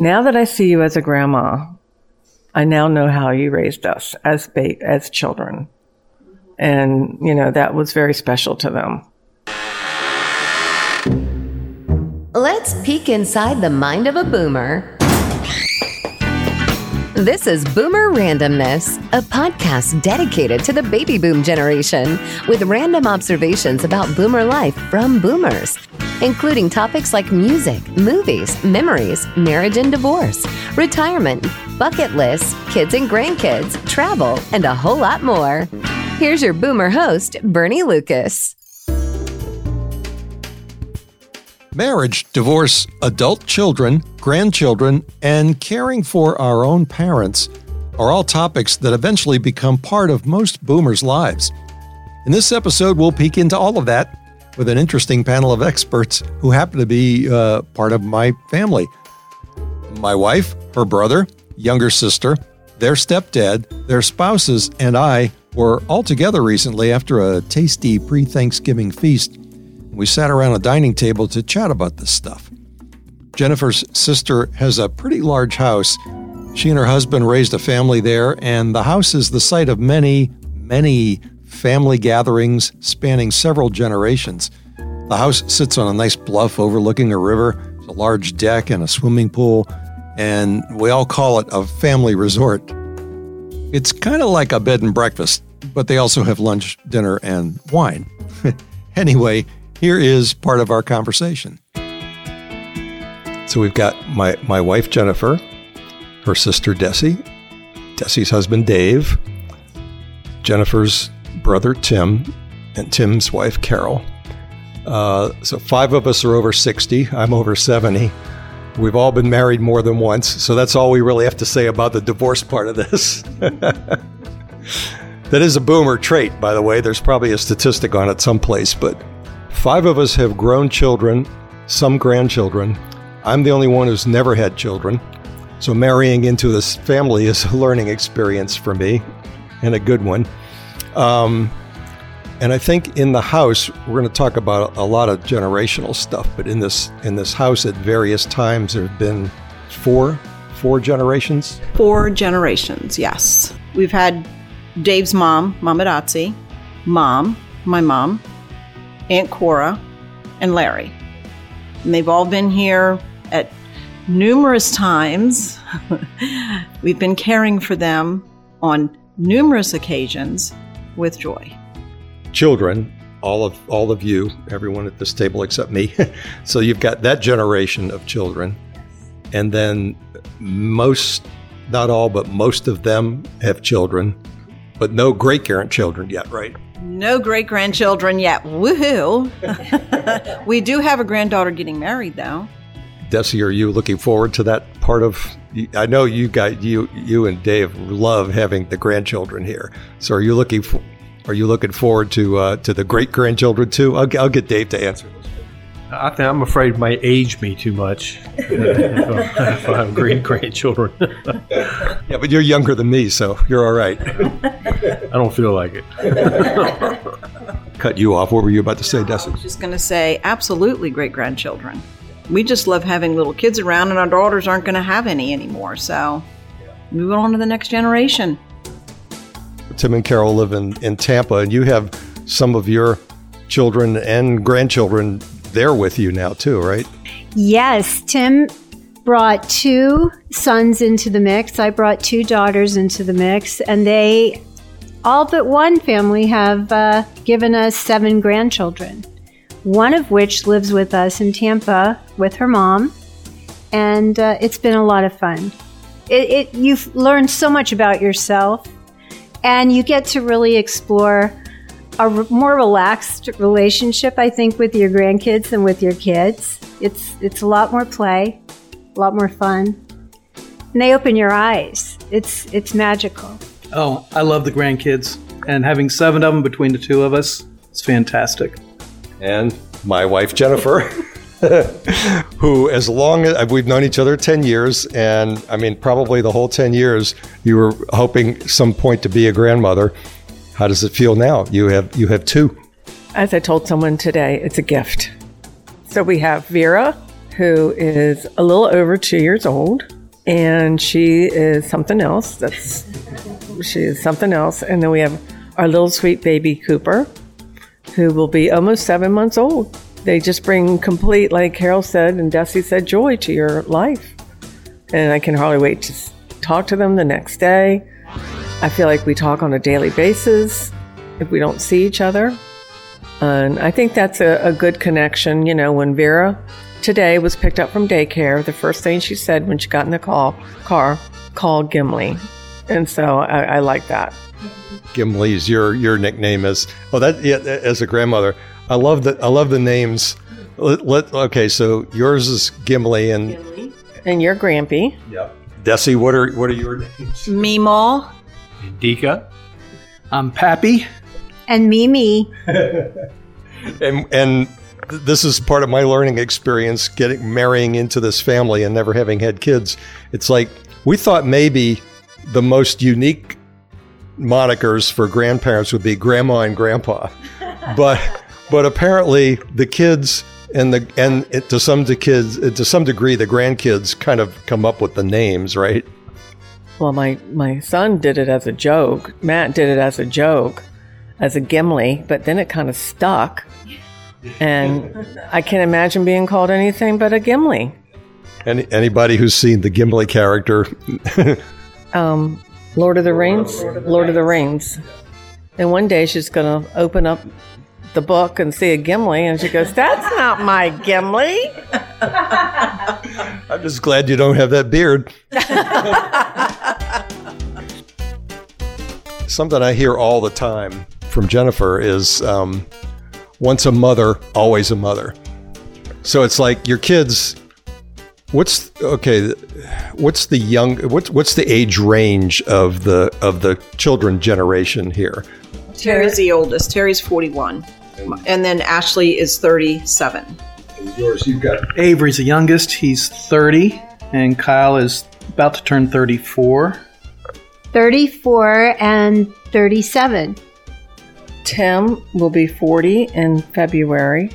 now that I see you as a grandma, I now know how you raised us as ba- as children. And, you know, that was very special to them. Let's peek inside the mind of a boomer. This is Boomer Randomness, a podcast dedicated to the baby boom generation with random observations about boomer life from boomers, including topics like music, movies, memories, marriage and divorce, retirement, bucket lists, kids and grandkids, travel, and a whole lot more. Here's your boomer host, Bernie Lucas. Marriage, divorce, adult children, grandchildren, and caring for our own parents are all topics that eventually become part of most boomers' lives. In this episode, we'll peek into all of that with an interesting panel of experts who happen to be uh, part of my family. My wife, her brother, younger sister, their stepdad, their spouses, and I were all together recently after a tasty pre Thanksgiving feast we sat around a dining table to chat about this stuff. Jennifer's sister has a pretty large house. She and her husband raised a family there, and the house is the site of many, many family gatherings spanning several generations. The house sits on a nice bluff overlooking a river, a large deck, and a swimming pool, and we all call it a family resort. It's kind of like a bed and breakfast, but they also have lunch, dinner, and wine. anyway, here is part of our conversation. So we've got my, my wife, Jennifer, her sister, Desi, Desi's husband, Dave, Jennifer's brother, Tim, and Tim's wife, Carol. Uh, so five of us are over 60. I'm over 70. We've all been married more than once. So that's all we really have to say about the divorce part of this. that is a boomer trait, by the way. There's probably a statistic on it someplace, but Five of us have grown children, some grandchildren. I'm the only one who's never had children. So marrying into this family is a learning experience for me and a good one. Um, and I think in the house we're going to talk about a lot of generational stuff. But in this in this house, at various times, there have been four four generations. Four generations, yes. We've had Dave's mom, Mama Dotsie, mom, my mom, Aunt Cora, and Larry. And they've all been here at numerous times. We've been caring for them on numerous occasions with joy. Children, all of all of you, everyone at this table except me. so you've got that generation of children. And then most not all, but most of them have children, but no great grandchildren yet, right? No great grandchildren yet. Woohoo! we do have a granddaughter getting married, though. Desi, are you looking forward to that part of? I know you got you you and Dave love having the grandchildren here. So are you looking for? Are you looking forward to uh, to the great grandchildren too? I'll, I'll get Dave to answer. I think I'm afraid it might age me too much if, I, if I have great grandchildren. yeah, but you're younger than me, so you're all right. I don't feel like it. Cut you off. What were you about to say, Desi? I was just going to say, absolutely great grandchildren. We just love having little kids around, and our daughters aren't going to have any anymore. So, moving on to the next generation. Tim and Carol live in, in Tampa, and you have some of your children and grandchildren there with you now, too, right? Yes. Tim brought two sons into the mix. I brought two daughters into the mix, and they, all but one family, have uh, given us seven grandchildren. One of which lives with us in Tampa with her mom, and uh, it's been a lot of fun. It, it, you've learned so much about yourself, and you get to really explore a more relaxed relationship, I think, with your grandkids than with your kids. It's it's a lot more play, a lot more fun, and they open your eyes. It's it's magical. Oh, I love the grandkids, and having seven of them between the two of us, it's fantastic. And my wife Jennifer. who, as long as we've known each other 10 years, and I mean, probably the whole 10 years, you were hoping some point to be a grandmother. How does it feel now? You have you have two. As I told someone today, it's a gift. So we have Vera, who is a little over two years old, and she is something else. That's she is something else. And then we have our little sweet baby Cooper, who will be almost seven months old. They just bring complete, like Carol said and Desi said, joy to your life. And I can hardly wait to talk to them the next day. I feel like we talk on a daily basis if we don't see each other. And I think that's a, a good connection. You know, when Vera today was picked up from daycare, the first thing she said when she got in the call, car, call Gimli. And so I, I like that. Gimli's your your nickname is. Oh, that yeah. As a grandmother, I love the I love the names. Let, let- okay, so yours is Gimli and And you're Grampy. Yep Desi. What are what are your names? Meemaw. Dika. I'm Pappy. And Mimi, And and this is part of my learning experience, getting marrying into this family and never having had kids. It's like we thought maybe the most unique monikers for grandparents would be grandma and grandpa, but but apparently the kids and the and it, to some the kids to some degree the grandkids kind of come up with the names, right? Well, my, my son did it as a joke. Matt did it as a joke, as a Gimli, but then it kind of stuck. And I can't imagine being called anything but a Gimli. Any, anybody who's seen the Gimli character, Um, Lord of the Rings? Lord of the Rings. And one day she's going to open up the book and see a Gimli, and she goes, That's not my Gimli. I'm just glad you don't have that beard. Something I hear all the time from Jennifer is um, once a mother, always a mother. So it's like your kids. What's okay? What's the young? What's what's the age range of the of the children generation here? Terry's the oldest. Terry's 41. And then Ashley is 37. Yours, you've got Avery's the youngest. He's 30. And Kyle is about to turn 34. 34 and 37. Tim will be 40 in February,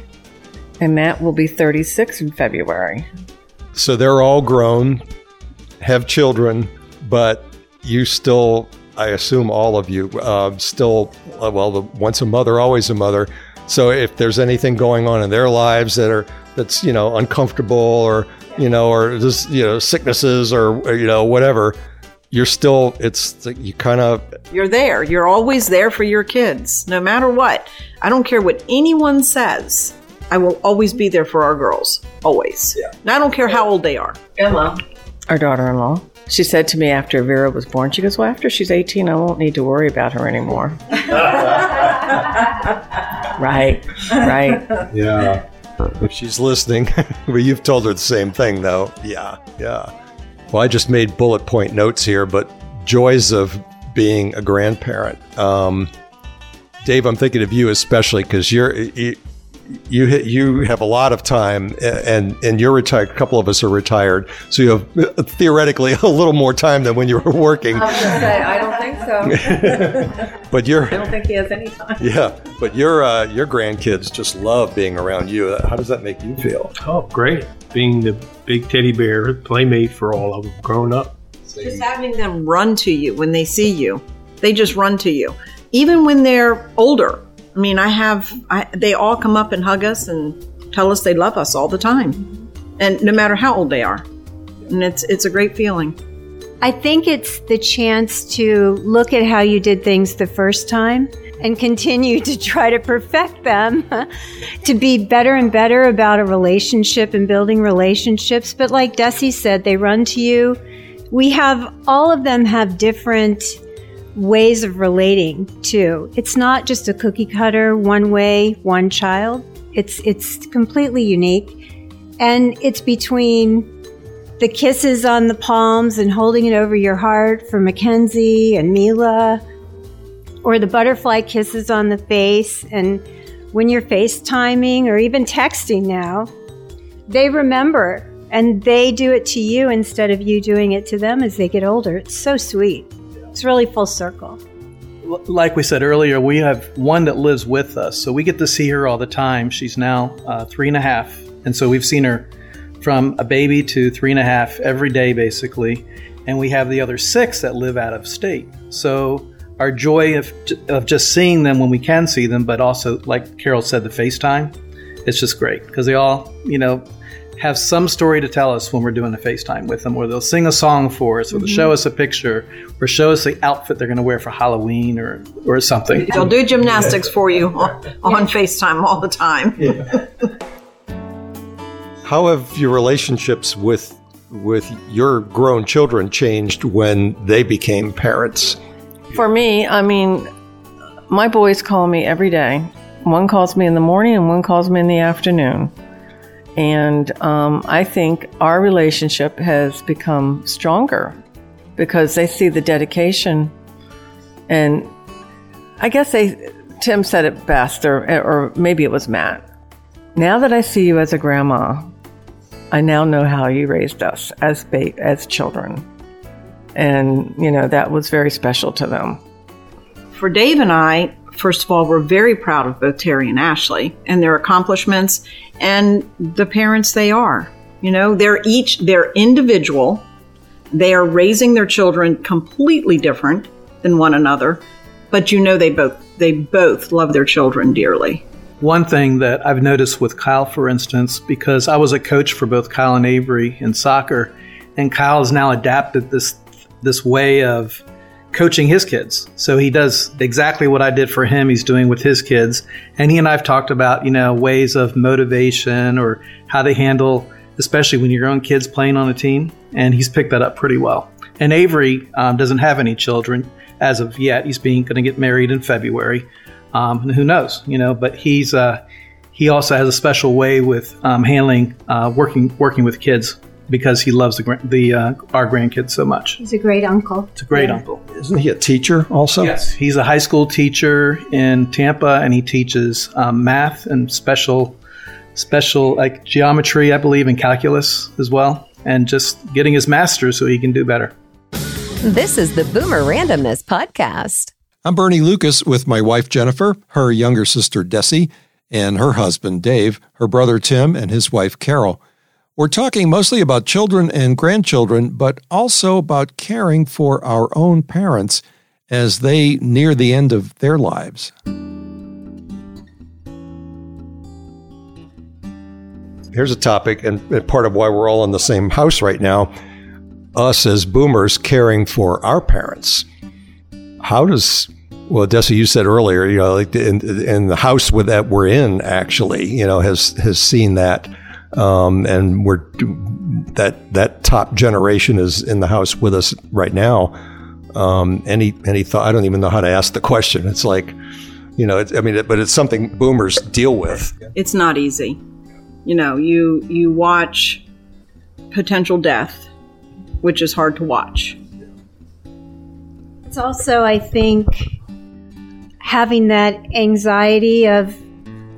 and Matt will be 36 in February. So they're all grown, have children, but you still, I assume all of you, uh, still, uh, well, the, once a mother, always a mother. So if there's anything going on in their lives that are that's you know uncomfortable or you know or just you know sicknesses or, or, you know whatever, you're still it's you kind of You're there. You're always there for your kids, no matter what. I don't care what anyone says. I will always be there for our girls. Always. Yeah. And I don't care how old they are. Emma, our daughter in law, she said to me after Vera was born, she goes, Well, after she's 18, I won't need to worry about her anymore. right, right. yeah. If she's listening, well, you've told her the same thing though. Yeah, yeah. Well, I just made bullet point notes here, but joys of being a grandparent. Um, Dave, I'm thinking of you especially because you're you, you hit- you have a lot of time and and you're retired. A couple of us are retired, so you have uh, theoretically a little more time than when you were working. I was going to say, I don't think so. But you're I don't think he has any time. yeah, but your uh, your grandkids just love being around you. How does that make you feel? Oh, great. Being the big teddy bear playmate for all of them growing up. Just having them run to you when they see you. They just run to you. Even when they're older. I mean, I have, I, they all come up and hug us and tell us they love us all the time. And no matter how old they are. And it's, it's a great feeling. I think it's the chance to look at how you did things the first time and continue to try to perfect them, to be better and better about a relationship and building relationships. But like Desi said, they run to you. We have, all of them have different ways of relating too. It's not just a cookie cutter, one way, one child. It's, it's completely unique. And it's between the kisses on the palms and holding it over your heart for Mackenzie and Mila, or the butterfly kisses on the face. And when you're FaceTiming or even texting now, they remember and they do it to you instead of you doing it to them as they get older. It's so sweet. It's really full circle. Like we said earlier, we have one that lives with us, so we get to see her all the time. She's now uh, three and a half, and so we've seen her from a baby to three and a half every day, basically. And we have the other six that live out of state. So our joy of, of just seeing them when we can see them, but also, like Carol said, the FaceTime, it's just great because they all, you know, have some story to tell us when we're doing a FaceTime with them, or they'll sing a song for us, or they'll mm-hmm. show us a picture, or show us the outfit they're going to wear for Halloween, or or something. They'll do gymnastics for you on, on FaceTime all the time. How have your relationships with with your grown children changed when they became parents? For me, I mean, my boys call me every day. One calls me in the morning and one calls me in the afternoon. And um, I think our relationship has become stronger because they see the dedication. And I guess they, Tim said it best, or, or maybe it was Matt. Now that I see you as a grandma, I now know how you raised us as ba- as children. And, you know, that was very special to them. For Dave and I, first of all, we're very proud of both Terry and Ashley and their accomplishments and the parents they are. You know, they're each, they're individual. They are raising their children completely different than one another, but you know they both, they both love their children dearly. One thing that I've noticed with Kyle, for instance, because I was a coach for both Kyle and Avery in soccer, and Kyle has now adapted this this way of coaching his kids. So he does exactly what I did for him, he's doing with his kids. And he and I have talked about, you know, ways of motivation or how they handle, especially when your own kids playing on a team. And he's picked that up pretty well. And Avery um, doesn't have any children as of yet. He's being going to get married in February. Um, and who knows, you know, but he's, uh, he also has a special way with um, handling uh, working working with kids because he loves the the uh, our grandkids so much. He's a great uncle. It's a great uncle. Isn't he a teacher also? Yes, he's a high school teacher in Tampa, and he teaches um, math and special special like geometry, I believe, and calculus as well, and just getting his master's so he can do better. This is the Boomer Randomness Podcast. I'm Bernie Lucas with my wife Jennifer, her younger sister Desi, and her husband Dave, her brother Tim, and his wife Carol. We're talking mostly about children and grandchildren, but also about caring for our own parents as they near the end of their lives. Here's a topic, and part of why we're all in the same house right now us as boomers caring for our parents. How does well, Desi, you said earlier, you know, like in, in the house that we're in, actually, you know, has has seen that, um, and we're that that top generation is in the house with us right now. Um, any any thought? I don't even know how to ask the question. It's like, you know, I mean, but it's something boomers deal with. It's not easy. You know, you you watch potential death, which is hard to watch. It's also, I think, having that anxiety of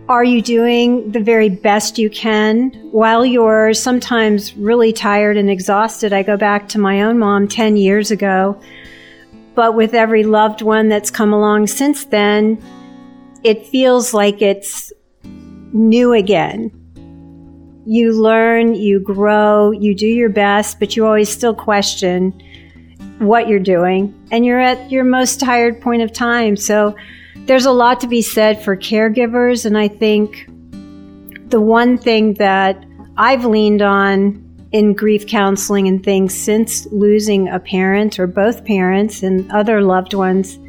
are you doing the very best you can while you're sometimes really tired and exhausted? I go back to my own mom 10 years ago, but with every loved one that's come along since then, it feels like it's new again. You learn, you grow, you do your best, but you always still question what you're doing, and you're at your most tired point of time. So, there's a lot to be said for caregivers, and I think the one thing that I've leaned on in grief counseling and things since losing a parent or both parents and other loved ones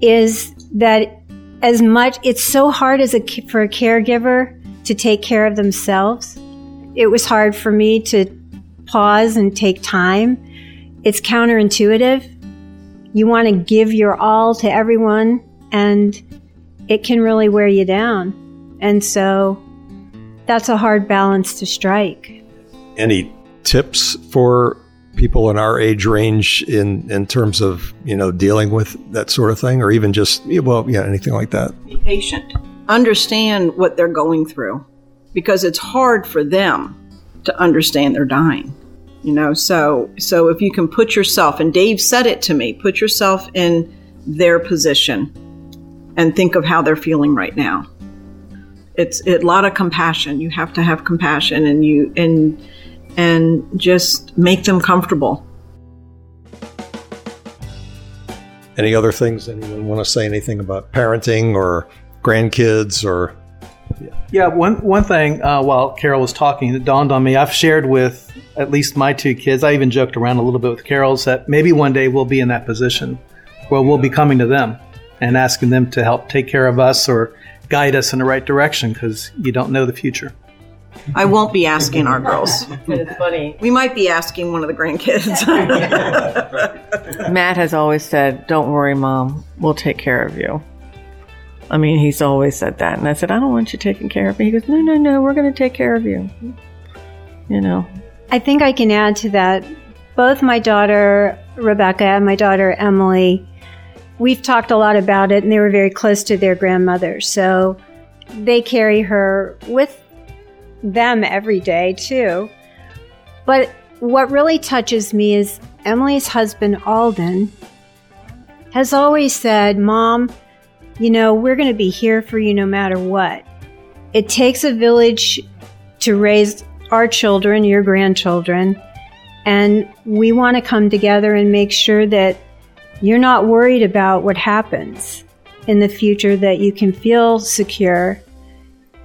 is that as much it's so hard as a for a caregiver to take care of themselves. It was hard for me to pause and take time. It's counterintuitive. You want to give your all to everyone and it can really wear you down. And so that's a hard balance to strike. Any tips for people in our age range in in terms of you know dealing with that sort of thing, or even just well, yeah, anything like that? Be patient. Understand what they're going through, because it's hard for them to understand they're dying. You know, so so if you can put yourself, and Dave said it to me, put yourself in their position and think of how they're feeling right now. it's a lot of compassion. You have to have compassion, and you and and just make them comfortable. Any other things anyone want to say anything about parenting or grandkids or Yeah, one one thing uh, while Carol was talking, it dawned on me. I've shared with at least my two kids. I even joked around a little bit with Carol's that maybe one day we'll be in that position where we'll be coming to them and asking them to help take care of us or guide us in the right direction because you don't know the future. I won't be asking our girls. It's funny. We might be asking one of the grandkids. Matt has always said, Don't worry, mom, we'll take care of you. I mean, he's always said that. And I said, I don't want you taking care of me. He goes, No, no, no, we're going to take care of you. You know, I think I can add to that. Both my daughter Rebecca and my daughter Emily, we've talked a lot about it, and they were very close to their grandmother. So they carry her with them every day, too. But what really touches me is Emily's husband, Alden, has always said, Mom, you know, we're going to be here for you no matter what. It takes a village to raise our children, your grandchildren, and we want to come together and make sure that you're not worried about what happens in the future, that you can feel secure.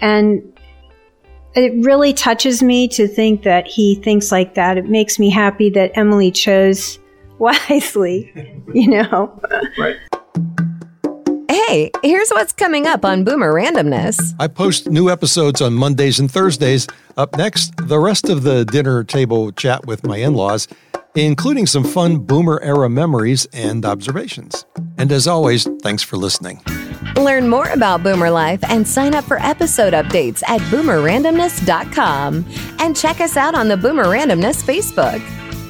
And it really touches me to think that he thinks like that. It makes me happy that Emily chose wisely, you know. Right. Hey, here's what's coming up on Boomer Randomness. I post new episodes on Mondays and Thursdays. Up next, the rest of the dinner table chat with my in laws, including some fun boomer era memories and observations. And as always, thanks for listening. Learn more about Boomer Life and sign up for episode updates at boomerrandomness.com. And check us out on the Boomer Randomness Facebook.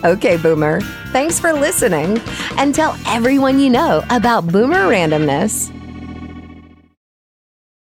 Okay, Boomer, thanks for listening. And tell everyone you know about Boomer Randomness.